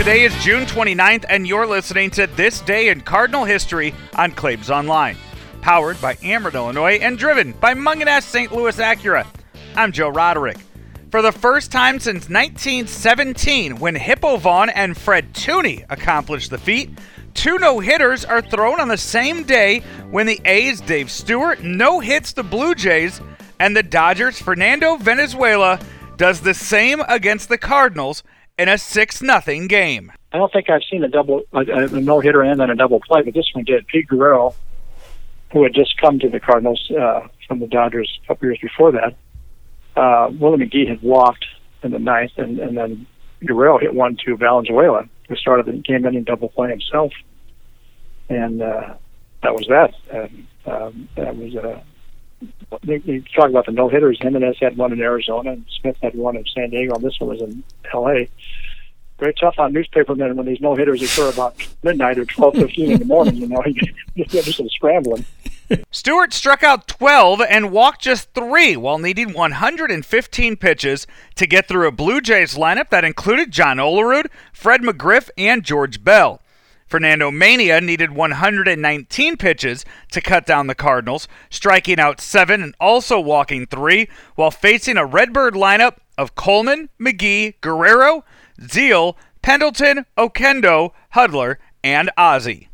Today is June 29th, and you're listening to This Day in Cardinal History on Claibs Online. Powered by Ameren, Illinois, and driven by Mungenast St. Louis Acura. I'm Joe Roderick. For the first time since 1917, when Hippo Vaughn and Fred Toney accomplished the feat, two no hitters are thrown on the same day when the A's Dave Stewart no hits the Blue Jays and the Dodgers Fernando Valenzuela does the same against the Cardinals in a 6 nothing game. I don't think I've seen a double, a, a no hitter and then a double play, but this one did. Pete Guerrero, who had just come to the Cardinals uh, from the Dodgers a couple years before that, uh, Willie McGee had walked in the ninth, and, and then Guerrero hit one to Valenzuela, who started the game ending double play himself. And uh, that was that. And, um, that was uh, they talk about the no hitters. Jimenez had one in Arizona, and Smith had one in San Diego. And this one was in L.A. Very tough on newspapermen when these no hitters occur about midnight or twelve fifteen in the morning. You know, you're just scrambling. Stewart struck out 12 and walked just three while needing 115 pitches to get through a Blue Jays lineup that included John Olerud, Fred McGriff, and George Bell. Fernando Mania needed 119 pitches to cut down the Cardinals, striking out seven and also walking three, while facing a Redbird lineup of Coleman, McGee, Guerrero, Zeile, Pendleton, Oquendo, Hudler, and Ozzie.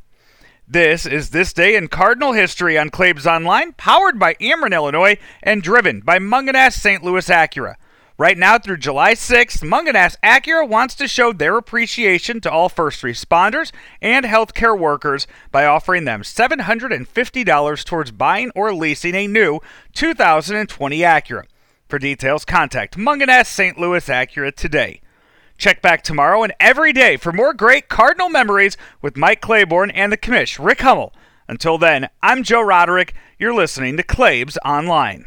This is This Day in Cardinal History on Claibs Online, powered by Ameren, Illinois, and driven by Mungenast St. Louis Acura. Right now through July 6th, Mungenast Acura wants to show their appreciation to all first responders and healthcare workers by offering them $750 towards buying or leasing a new 2020 Acura. For details, contact Mungenast St. Louis Acura today. Check back tomorrow and every day for more great Cardinal memories with Mike Claiborne and the commish, Rick Hummel. Until then, I'm Joe Roderick. You're listening to Claibs Online.